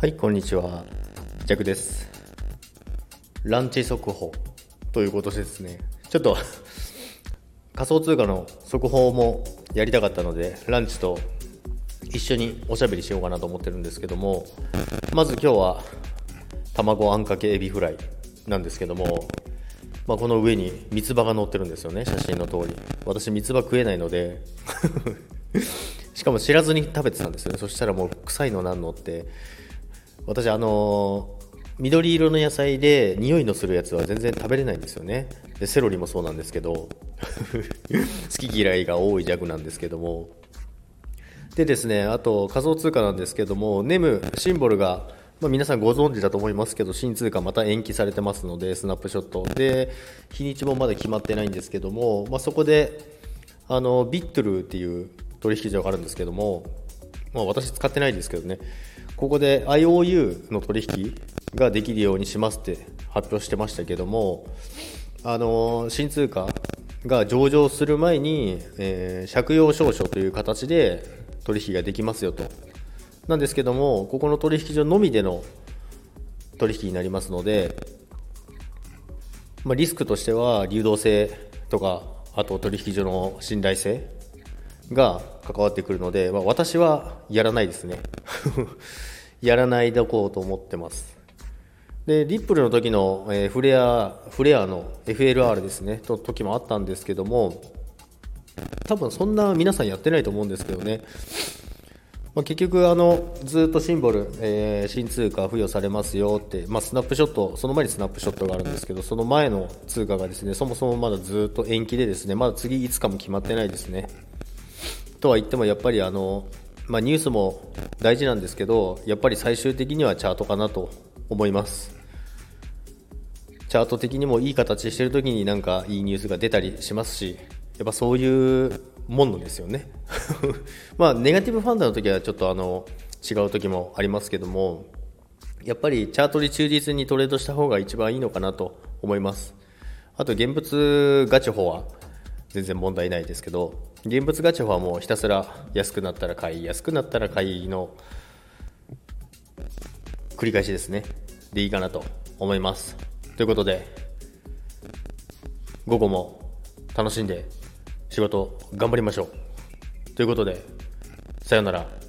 はい、こんにちは。ジャクです。ランチ速報ということですね、ちょっと仮想通貨の速報もやりたかったので、ランチと一緒におしゃべりしようかなと思ってるんですけども、まず今日は卵あんかけエビフライなんですけども、まあ、この上に三つ葉が乗ってるんですよね、写真の通り。私、三つ葉食えないので、しかも知らずに食べてたんですよね。そしたらもう臭いのなんのって、私あの緑色の野菜で匂いのするやつは全然食べれないんですよね。でセロリもそうなんですけど 好き嫌いが多い弱なんですけども。でですねあと仮想通貨なんですけどもネムシンボルが、まあ、皆さんご存知だと思いますけど新通貨また延期されてますのでスナップショット。で日にちもまだ決まってないんですけども、まあ、そこであのビットルっていう取引所があるんですけどもまあ、私使ってないですけどね、ここで IOU の取引ができるようにしますって発表してましたけども、あの新通貨が上場する前に、えー借用証書という形で取引ができますよと。なんですけども、ここの取引所のみでの取引になりますので、まあ、リスクとしては流動性とか、あと取引所の信頼性が関わってくるので、まあ、私はやらないですね。やらないでおこうと思ってます。で、リップルの時の、えーフレア、フレアの FLR ですね、と時もあったんですけども、多分そんな皆さんやってないと思うんですけどね。まあ、結局あの、ずっとシンボル、えー新通貨付与されますよって、まあ、スナップショット、その前にスナップショットがあるんですけど、その前の通貨がですね、そもそもまだずっと延期でですね、まだ次いつかも決まってないですね。とは言ってもやっぱりあの、まあ、ニュースも大事なんですけどやっぱり最終的にはチャートかなと思います。チャート的にもいい形してる時になんかいいニュースが出たりしますしやっぱそういうもんなんですよね。まあネガティブファンダの時はちょっとあの違う時もありますけどもやっぱりチャートに忠実にトレードした方が一番いいのかなと思います。あと現物ガチホは全然問題ないですけど現物ガチャはもうひたすら安くなったら買い安くなったら買いの繰り返しですね。でいいかなと思います。ということで午後も楽しんで仕事頑張りましょう。ということでさよなら。